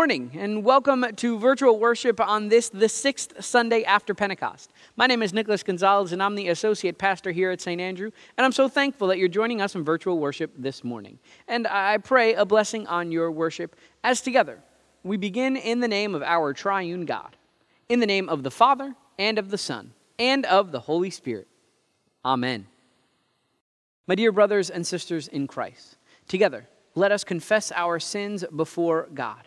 Morning and welcome to virtual worship on this, the sixth Sunday after Pentecost. My name is Nicholas Gonzalez and I'm the associate pastor here at St. Andrew. And I'm so thankful that you're joining us in virtual worship this morning. And I pray a blessing on your worship as together we begin in the name of our triune God, in the name of the Father and of the Son and of the Holy Spirit. Amen. My dear brothers and sisters in Christ, together let us confess our sins before God.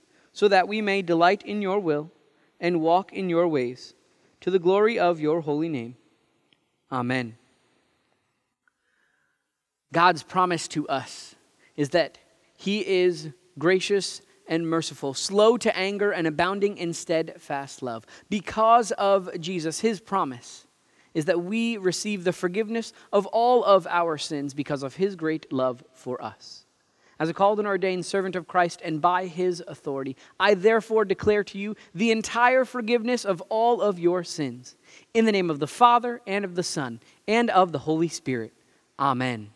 so that we may delight in your will and walk in your ways, to the glory of your holy name. Amen. God's promise to us is that He is gracious and merciful, slow to anger and abounding in steadfast love. Because of Jesus, His promise is that we receive the forgiveness of all of our sins because of His great love for us. As a called and ordained servant of Christ and by his authority, I therefore declare to you the entire forgiveness of all of your sins. In the name of the Father, and of the Son, and of the Holy Spirit. Amen.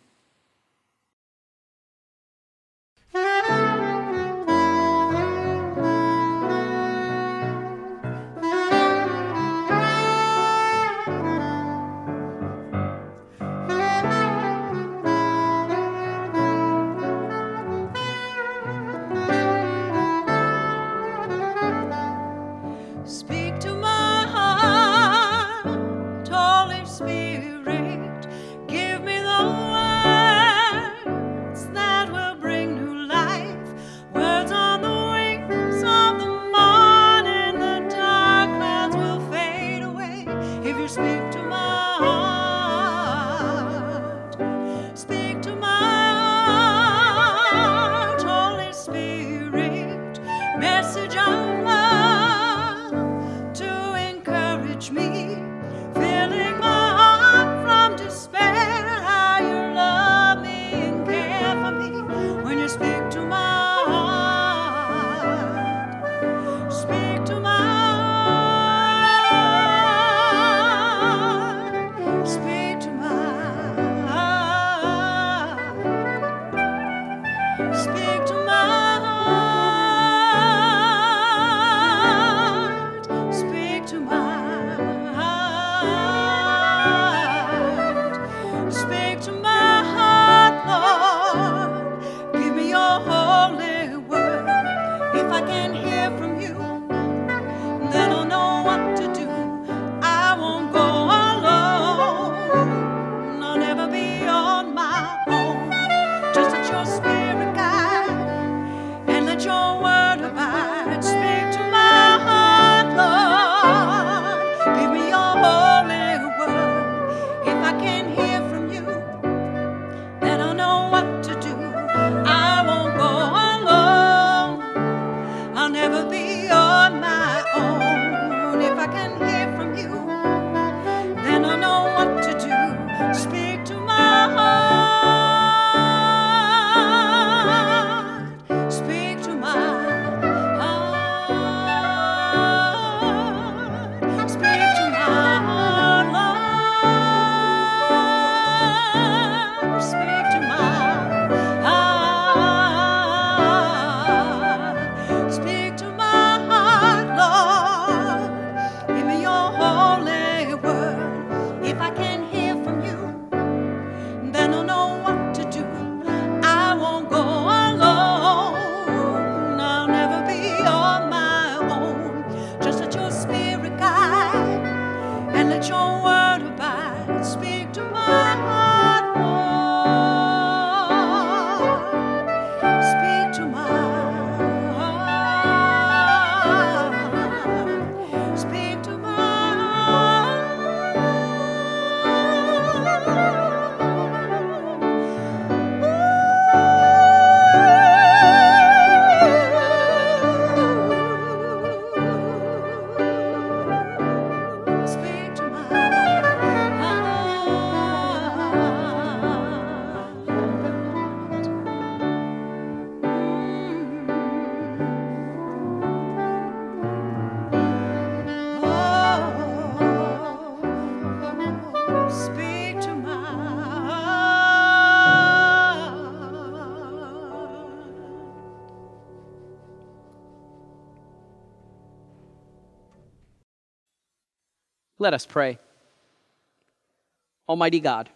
Let us pray. Almighty God,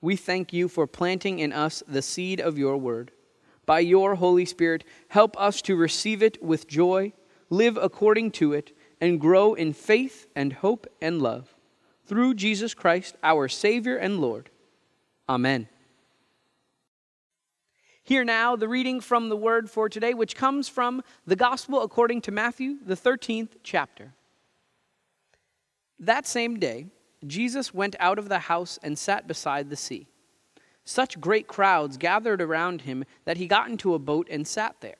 we thank you for planting in us the seed of your word. By your Holy Spirit, help us to receive it with joy, live according to it, and grow in faith and hope and love. Through Jesus Christ, our Savior and Lord. Amen. Hear now the reading from the word for today, which comes from the Gospel according to Matthew, the 13th chapter. That same day, Jesus went out of the house and sat beside the sea. Such great crowds gathered around him that he got into a boat and sat there,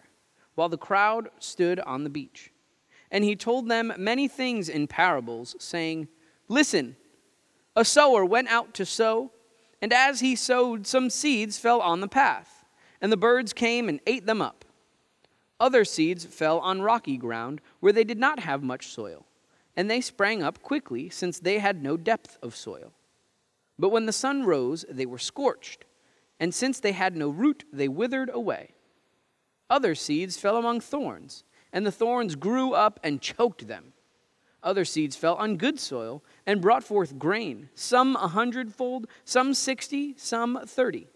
while the crowd stood on the beach. And he told them many things in parables, saying, Listen, a sower went out to sow, and as he sowed, some seeds fell on the path, and the birds came and ate them up. Other seeds fell on rocky ground, where they did not have much soil, and they sprang up quickly, since they had no depth of soil. But when the sun rose, they were scorched, and since they had no root, they withered away. Other seeds fell among thorns, and the thorns grew up and choked them. Other seeds fell on good soil and brought forth grain, some a hundredfold, some sixty, some thirty.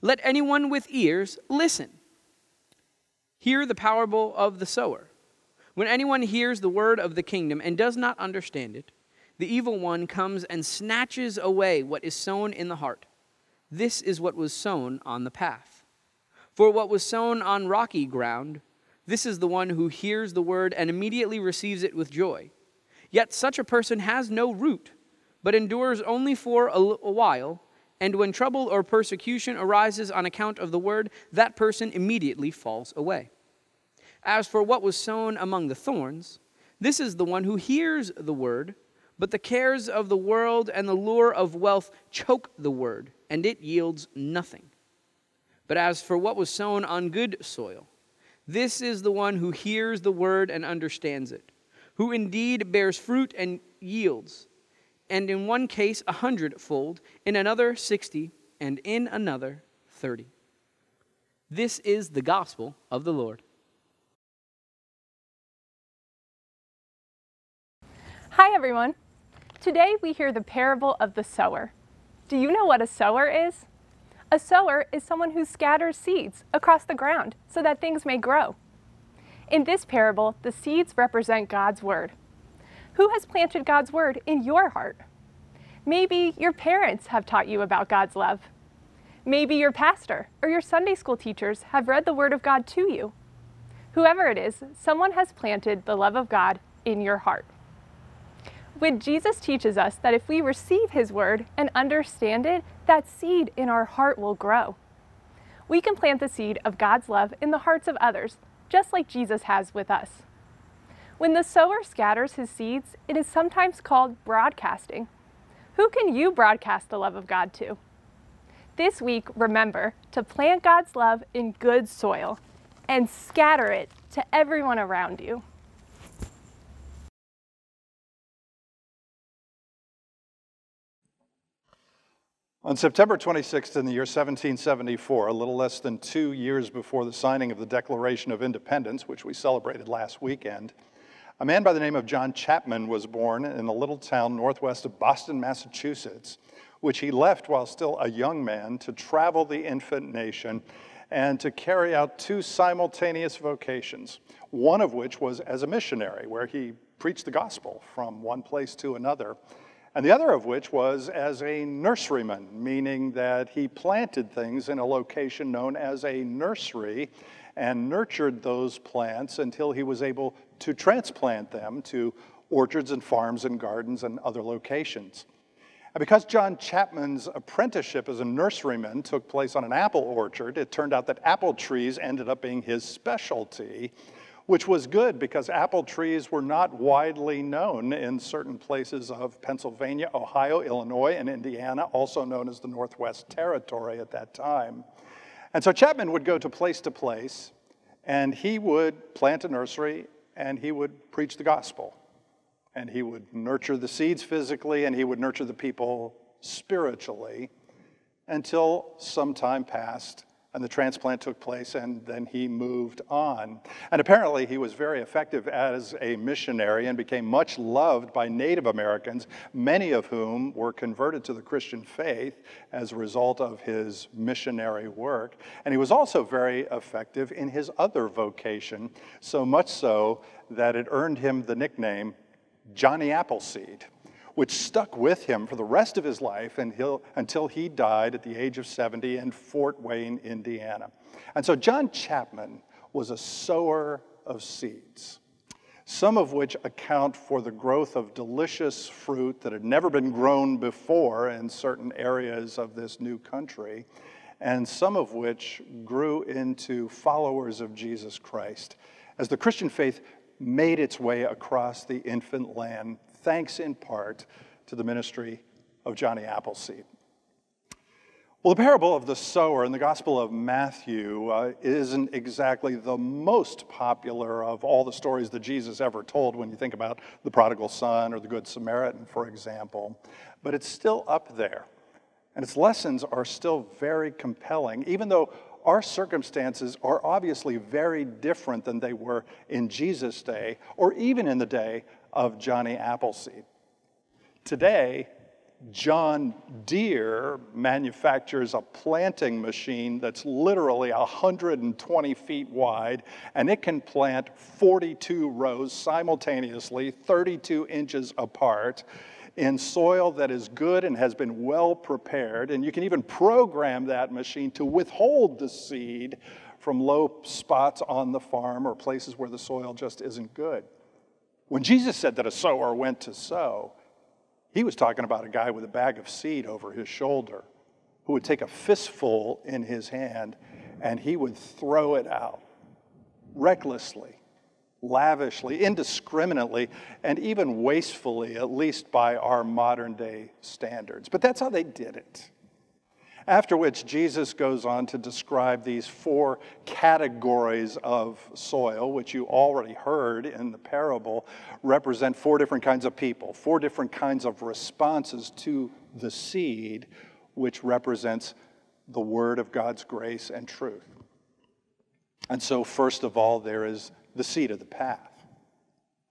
Let anyone with ears listen. Hear the parable of the sower. When anyone hears the word of the kingdom and does not understand it, the evil one comes and snatches away what is sown in the heart. This is what was sown on the path. For what was sown on rocky ground, this is the one who hears the word and immediately receives it with joy. Yet such a person has no root, but endures only for a, while, and when trouble or persecution arises on account of the word, that person immediately falls away. As for what was sown among the thorns, this is the one who hears the word but the cares of the world and the lure of wealth choke the word, and it yields nothing. But as for what was sown on good soil, this is the one who hears the word and understands it, who indeed bears fruit and yields, and in one case a hundredfold, in another sixty, and in another thirty. This is the gospel of the Lord. Hi, everyone. Today we hear the parable of the sower. Do you know what a sower is? A sower is someone who scatters seeds across the ground so that things may grow. In this parable, the seeds represent God's Word. Who has planted God's Word in your heart? Maybe your parents have taught you about God's love. Maybe your pastor or your Sunday school teachers have read the Word of God to you. Whoever it is, someone has planted the love of God in your heart. When Jesus teaches us that if we receive His word and understand it, that seed in our heart will grow. We can plant the seed of God's love in the hearts of others, just like Jesus has with us. When the sower scatters his seeds, it is sometimes called broadcasting. Who can you broadcast the love of God to? This week, remember to plant God's love in good soil and scatter it to everyone around you. On September 26th, in the year 1774, a little less than two years before the signing of the Declaration of Independence, which we celebrated last weekend, a man by the name of John Chapman was born in a little town northwest of Boston, Massachusetts, which he left while still a young man to travel the infant nation and to carry out two simultaneous vocations, one of which was as a missionary, where he preached the gospel from one place to another and the other of which was as a nurseryman, meaning that he planted things in a location known as a nursery and nurtured those plants until he was able to transplant them to orchards and farms and gardens and other locations. And because John Chapman's apprenticeship as a nurseryman took place on an apple orchard, it turned out that apple trees ended up being his specialty which was good because apple trees were not widely known in certain places of Pennsylvania, Ohio, Illinois, and Indiana, also known as the Northwest Territory at that time. And so Chapman would go to place to place, and he would plant a nursery and he would preach the gospel. And he would nurture the seeds physically and he would nurture the people spiritually until some time passed and the transplant took place, and then he moved on. And apparently, he was very effective as a missionary and became much loved by Native Americans, many of whom were converted to the Christian faith as a result of his missionary work. And he was also very effective in his other vocation, so much so that it earned him the nickname Johnny Appleseed which stuck with him for the rest of his life until he died at the age of 70 in Fort Wayne, Indiana. And so John Chapman was a sower of seeds, some of which account for the growth of delicious fruit that had never been grown before in certain areas of this new country, and some of which grew into followers of Jesus Christ. As the Christian faith made its way across the infant land thanks in part to the ministry of Johnny Appleseed. Well, the parable of the sower in the Gospel of Matthew uh, isn't exactly the most popular of all the stories that Jesus ever told when you think about the prodigal son or the Good Samaritan, for example, but it's still up there. And its lessons are still very compelling, even though our circumstances are obviously very different than they were in Jesus' day or even in the day of Johnny Appleseed. Today, John Deere manufactures a planting machine that's literally 120 feet wide, and it can plant 42 rows simultaneously, 32 inches apart, in soil that is good and has been well prepared. And you can even program that machine to withhold the seed from low spots on the farm or places where the soil just isn't good. When Jesus said that a sower went to sow, he was talking about a guy with a bag of seed over his shoulder who would take a fistful in his hand and he would throw it out recklessly, lavishly, indiscriminately, and even wastefully, at least by our modern day standards. But that's how they did it. After which, Jesus goes on to describe these four categories of soil, which you already heard in the parable, represent four different kinds of people, four different kinds of responses to the seed, which represents the word of God's grace and truth. And so, first of all, there is the seed of the path.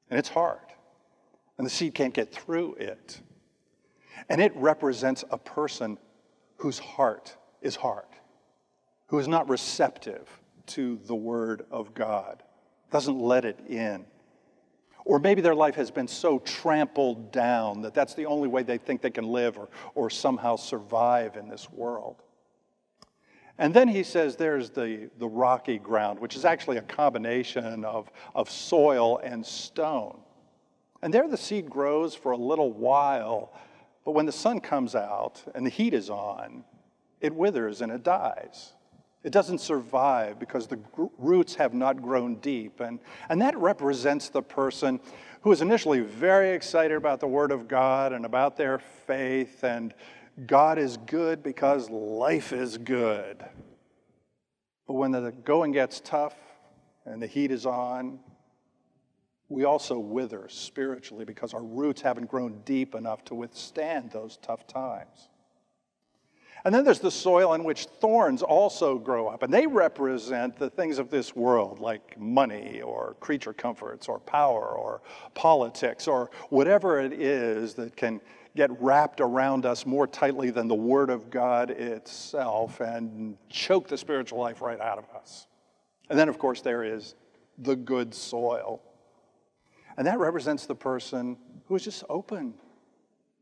And it's hard, and the seed can't get through it. And it represents a person whose heart is hard, who is not receptive to the Word of God, doesn't let it in. Or maybe their life has been so trampled down that that's the only way they think they can live or, or somehow survive in this world. And then he says there's the, the rocky ground, which is actually a combination of, of soil and stone. And there the seed grows for a little while, but when the sun comes out and the heat is on, it withers and it dies. It doesn't survive because the roots have not grown deep. And, and that represents the person who is initially very excited about the Word of God and about their faith, and God is good because life is good. But when the going gets tough and the heat is on we also wither spiritually because our roots haven't grown deep enough to withstand those tough times. And then there's the soil in which thorns also grow up, and they represent the things of this world, like money or creature comforts or power or politics or whatever it is that can get wrapped around us more tightly than the Word of God itself and choke the spiritual life right out of us. And then, of course, there is the good soil and that represents the person who is just open,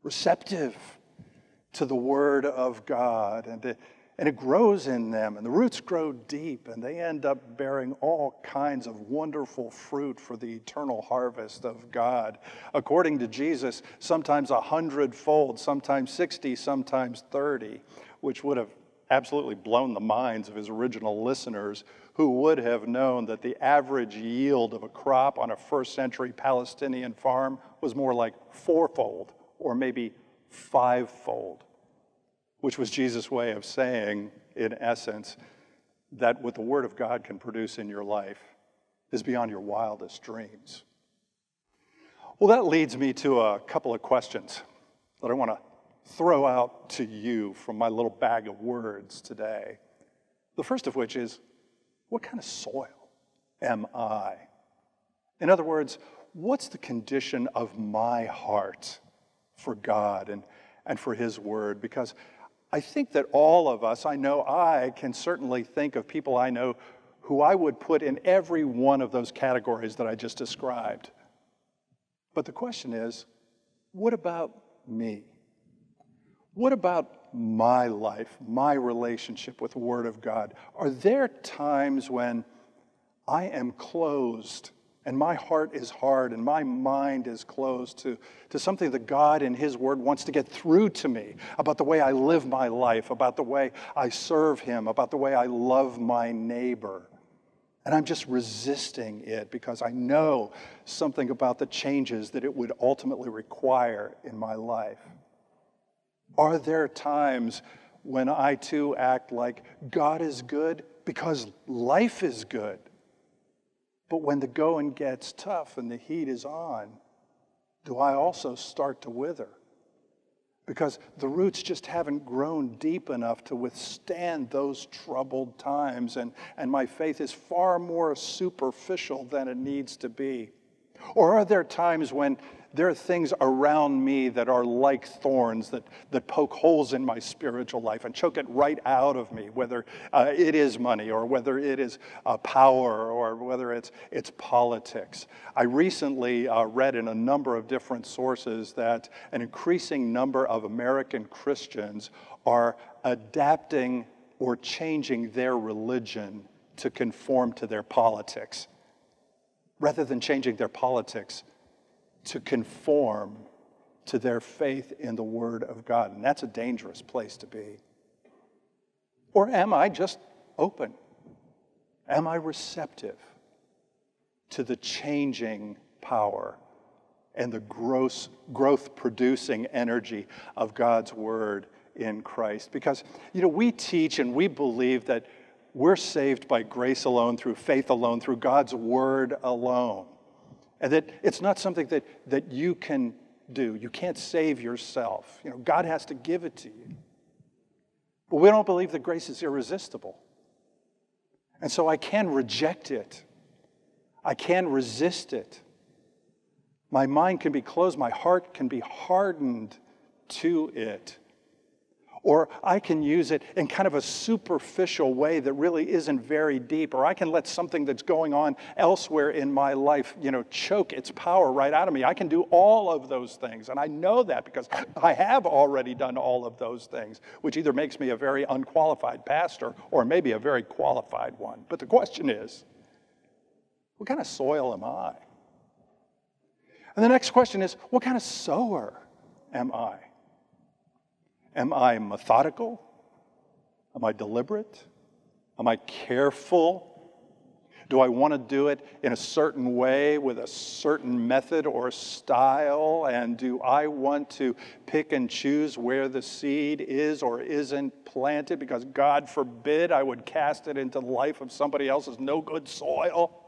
receptive to the Word of God. And it, and it grows in them, and the roots grow deep, and they end up bearing all kinds of wonderful fruit for the eternal harvest of God. According to Jesus, sometimes a hundredfold, sometimes 60, sometimes 30, which would have absolutely blown the minds of his original listeners who would have known that the average yield of a crop on a first century Palestinian farm was more like fourfold or maybe fivefold, which was Jesus' way of saying, in essence, that what the Word of God can produce in your life is beyond your wildest dreams. Well, that leads me to a couple of questions that I want to throw out to you from my little bag of words today. The first of which is what kind of soil am I? In other words, what's the condition of my heart for God and, and for His Word? Because I think that all of us, I know I can certainly think of people I know who I would put in every one of those categories that I just described. But the question is what about me? What about my life, my relationship with the Word of God? Are there times when I am closed and my heart is hard and my mind is closed to, to something that God in His Word wants to get through to me about the way I live my life, about the way I serve Him, about the way I love my neighbor. And I'm just resisting it because I know something about the changes that it would ultimately require in my life. Are there times when I too act like God is good because life is good? But when the going gets tough and the heat is on, do I also start to wither? Because the roots just haven't grown deep enough to withstand those troubled times, and, and my faith is far more superficial than it needs to be. Or are there times when there are things around me that are like thorns that, that poke holes in my spiritual life and choke it right out of me, whether uh, it is money or whether it is uh, power or whether it's, it's politics. I recently uh, read in a number of different sources that an increasing number of American Christians are adapting or changing their religion to conform to their politics rather than changing their politics to conform to their faith in the Word of God. And that's a dangerous place to be. Or am I just open? Am I receptive to the changing power and the gross, growth producing energy of God's Word in Christ? Because, you know, we teach and we believe that we're saved by grace alone, through faith alone, through God's Word alone. And that it's not something that, that you can do. You can't save yourself. You know, God has to give it to you. But we don't believe that grace is irresistible. And so I can reject it. I can resist it. My mind can be closed, my heart can be hardened to it or I can use it in kind of a superficial way that really isn't very deep, or I can let something that's going on elsewhere in my life, you know, choke its power right out of me. I can do all of those things, and I know that because I have already done all of those things, which either makes me a very unqualified pastor or maybe a very qualified one. But the question is, what kind of soil am I? And the next question is, what kind of sower am I? Am I methodical? Am I deliberate? Am I careful? Do I want to do it in a certain way with a certain method or style? And do I want to pick and choose where the seed is or isn't planted? Because God forbid I would cast it into the life of somebody else's no good soil.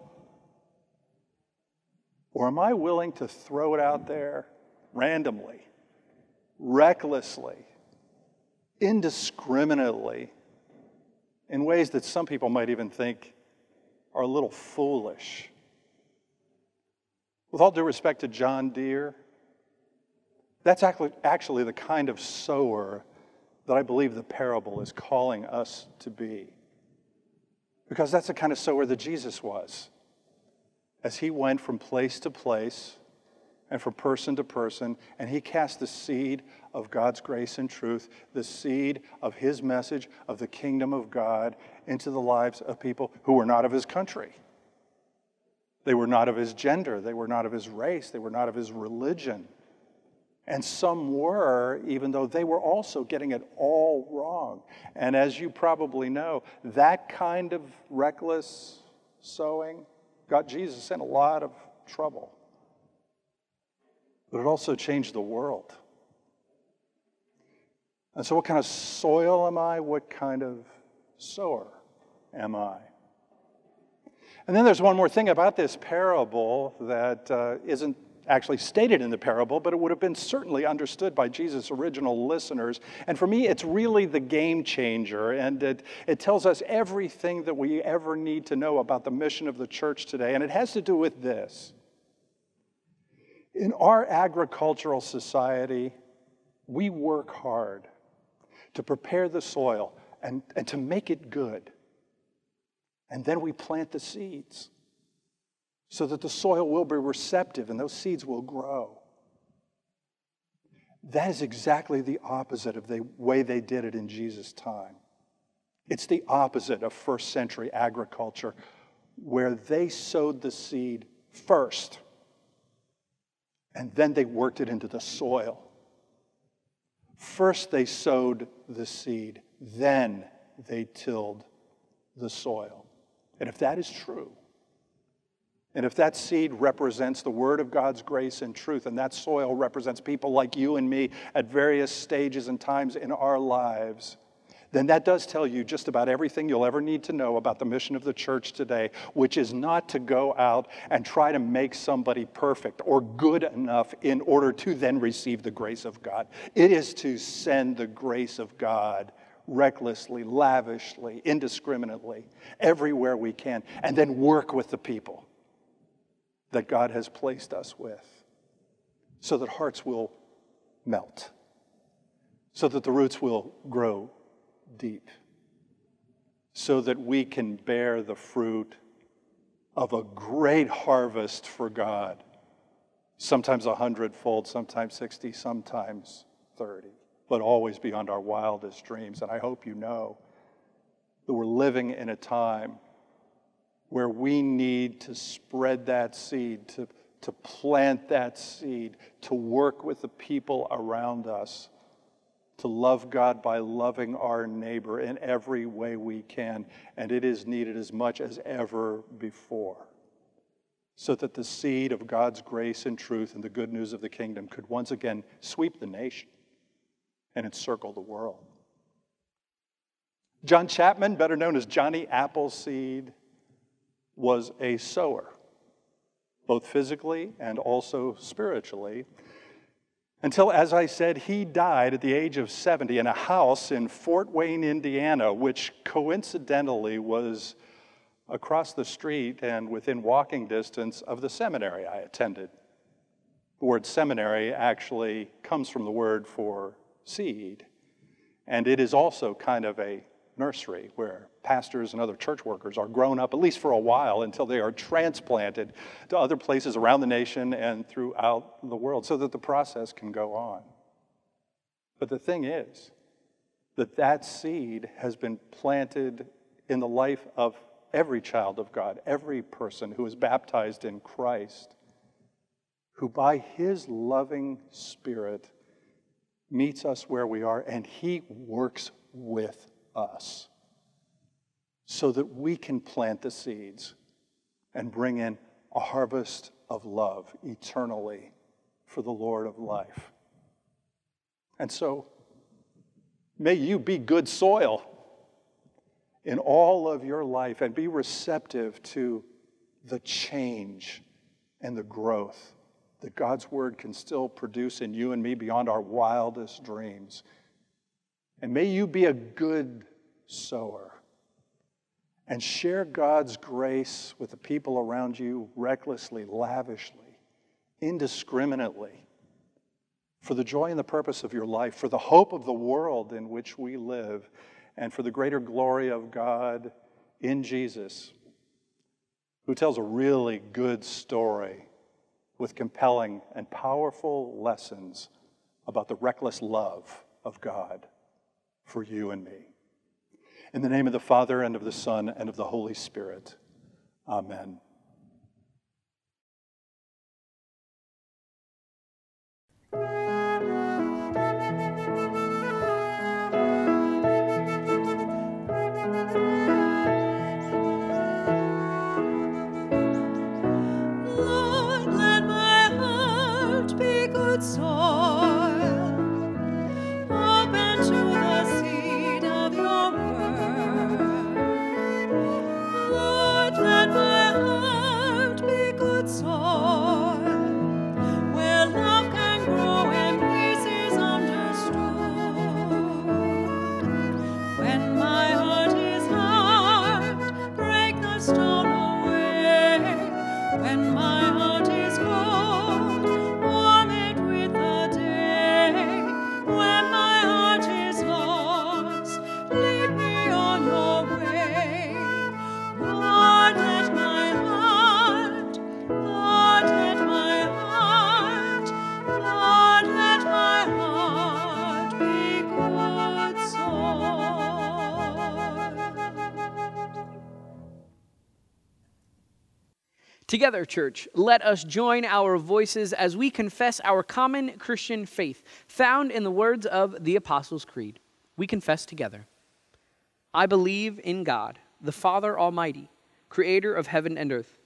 Or am I willing to throw it out there randomly, recklessly, indiscriminately in ways that some people might even think are a little foolish. With all due respect to John Deere, that's actually the kind of sower that I believe the parable is calling us to be. Because that's the kind of sower that Jesus was. As he went from place to place and from person to person, and he cast the seed of God's grace and truth, the seed of his message of the kingdom of God into the lives of people who were not of his country. They were not of his gender, they were not of his race, they were not of his religion. And some were, even though they were also getting it all wrong. And as you probably know, that kind of reckless sowing got Jesus in a lot of trouble. But it also changed the world. And so, what kind of soil am I? What kind of sower am I? And then there's one more thing about this parable that uh, not actually stated in the parable, but it would have been certainly understood by Jesus' original listeners. And for me, it's really the game changer, and it, it tells us everything that we ever need to know about the mission of the church today. And it has to do with this. In our agricultural society, we work hard to prepare the soil and, and to make it good. And then we plant the seeds so that the soil will be receptive and those seeds will grow. That is exactly the opposite of the way they did it in Jesus' time. It's the opposite of first century agriculture, where they sowed the seed first and then they worked it into the soil. First, they sowed the seed, then they tilled the soil. And if that is true, and if that seed represents the Word of God's grace and truth, and that soil represents people like you and me at various stages and times in our lives, then that does tell you just about everything you'll ever need to know about the mission of the church today, which is not to go out and try to make somebody perfect or good enough in order to then receive the grace of God. It is to send the grace of God recklessly, lavishly, indiscriminately, everywhere we can, and then work with the people that God has placed us with so that hearts will melt, so that the roots will grow deep, so that we can bear the fruit of a great harvest for God. Sometimes a hundredfold, sometimes 60, sometimes 30, but always beyond our wildest dreams. And I hope you know that we're living in a time where we need to spread that seed, to, to plant that seed, to work with the people around us, to love God by loving our neighbor in every way we can. And it is needed as much as ever before. So that the seed of God's grace and truth and the good news of the kingdom could once again sweep the nation and encircle the world. John Chapman, better known as Johnny Appleseed, was a sower, both physically and also spiritually. Until, as I said, he died at the age of 70 in a house in Fort Wayne, Indiana, which coincidentally was across the street and within walking distance of the seminary I attended. The word seminary actually comes from the word for seed, and it is also kind of a nursery where pastors and other church workers are grown up, at least for a while, until they are transplanted to other places around the nation and throughout the world so that the process can go on. But the thing is that that seed has been planted in the life of every child of God, every person who is baptized in Christ, who by his loving spirit meets us where we are and he works with us so that we can plant the seeds and bring in a harvest of love eternally for the Lord of life. And so, may you be good soil in all of your life and be receptive to the change and the growth that God's Word can still produce in you and me beyond our wildest dreams. And may you be a good sower and share God's grace with the people around you recklessly, lavishly, indiscriminately, for the joy and the purpose of your life, for the hope of the world in which we live, and for the greater glory of God in Jesus, who tells a really good story with compelling and powerful lessons about the reckless love of God for you and me. In the name of the Father, and of the Son, and of the Holy Spirit. Amen. Together, church, let us join our voices as we confess our common Christian faith found in the words of the Apostles' Creed. We confess together I believe in God, the Father Almighty, creator of heaven and earth.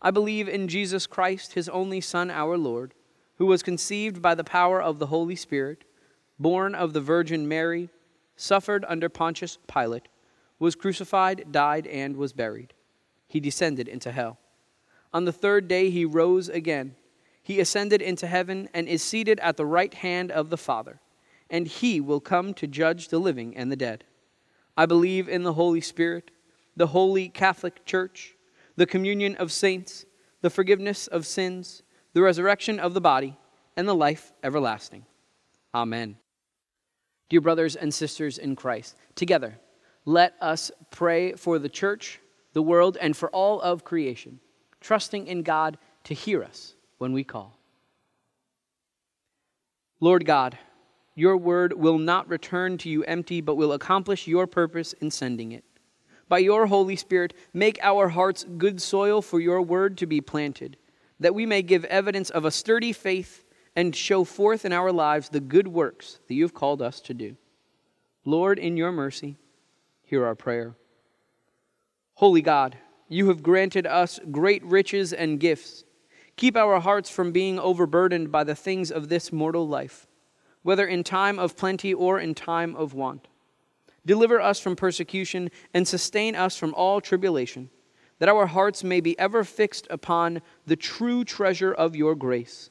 I believe in Jesus Christ, his only Son, our Lord, who was conceived by the power of the Holy Spirit, born of the Virgin Mary, suffered under Pontius Pilate, was crucified, died, and was buried. He descended into hell. On the third day he rose again. He ascended into heaven and is seated at the right hand of the Father, and he will come to judge the living and the dead. I believe in the Holy Spirit, the holy Catholic Church, the communion of saints, the forgiveness of sins, the resurrection of the body, and the life everlasting. Amen. Dear brothers and sisters in Christ, together, let us pray for the church, the world, and for all of creation trusting in God to hear us when we call. Lord God, your word will not return to you empty, but will accomplish your purpose in sending it. By your Holy Spirit, make our hearts good soil for your word to be planted, that we may give evidence of a sturdy faith and show forth in our lives the good works that you have called us to do. Lord, in your mercy, hear our prayer. Holy God, you have granted us great riches and gifts. Keep our hearts from being overburdened by the things of this mortal life, whether in time of plenty or in time of want. Deliver us from persecution and sustain us from all tribulation, that our hearts may be ever fixed upon the true treasure of your grace.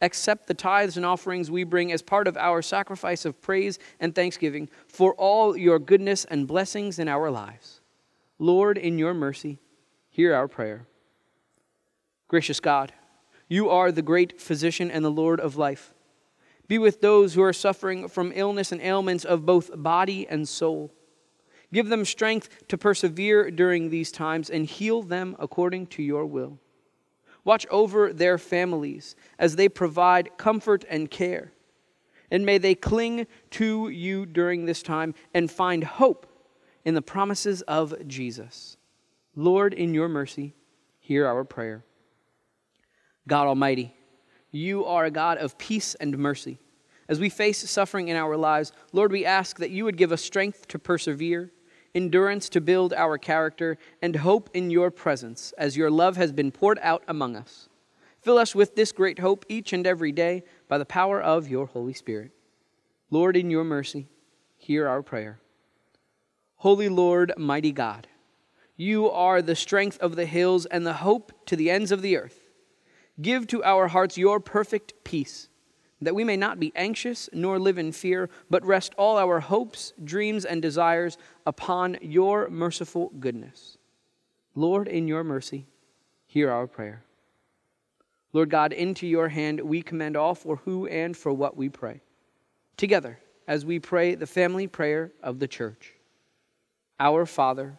Accept the tithes and offerings we bring as part of our sacrifice of praise and thanksgiving for all your goodness and blessings in our lives. Lord, in your mercy, Hear our prayer. Gracious God, you are the great physician and the Lord of life. Be with those who are suffering from illness and ailments of both body and soul. Give them strength to persevere during these times and heal them according to your will. Watch over their families as they provide comfort and care. And may they cling to you during this time and find hope in the promises of Jesus. Lord, in your mercy, hear our prayer. God Almighty, you are a God of peace and mercy. As we face suffering in our lives, Lord, we ask that you would give us strength to persevere, endurance to build our character, and hope in your presence as your love has been poured out among us. Fill us with this great hope each and every day by the power of your Holy Spirit. Lord, in your mercy, hear our prayer. Holy Lord, mighty God, you are the strength of the hills and the hope to the ends of the earth. Give to our hearts your perfect peace, that we may not be anxious nor live in fear, but rest all our hopes, dreams, and desires upon your merciful goodness. Lord, in your mercy, hear our prayer. Lord God, into your hand we commend all for who and for what we pray. Together, as we pray the family prayer of the church Our Father,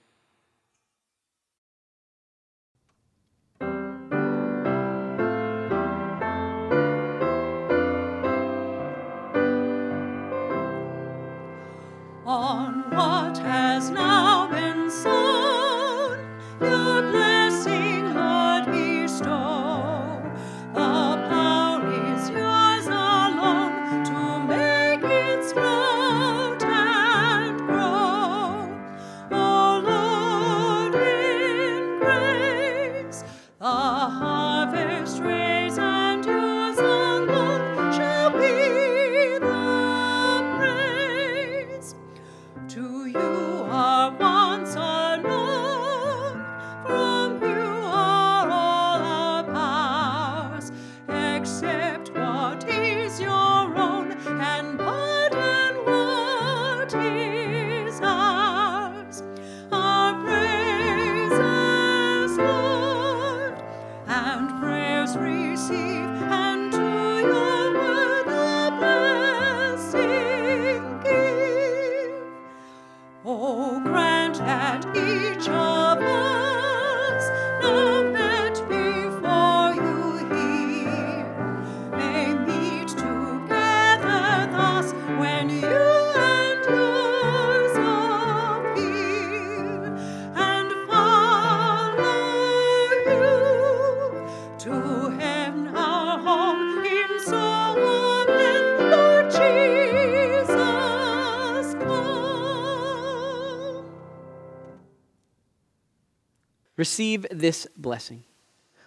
Receive this blessing.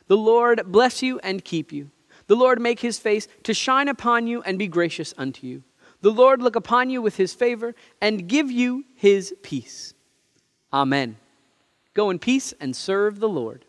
The Lord bless you and keep you. The Lord make his face to shine upon you and be gracious unto you. The Lord look upon you with his favor and give you his peace. Amen. Go in peace and serve the Lord.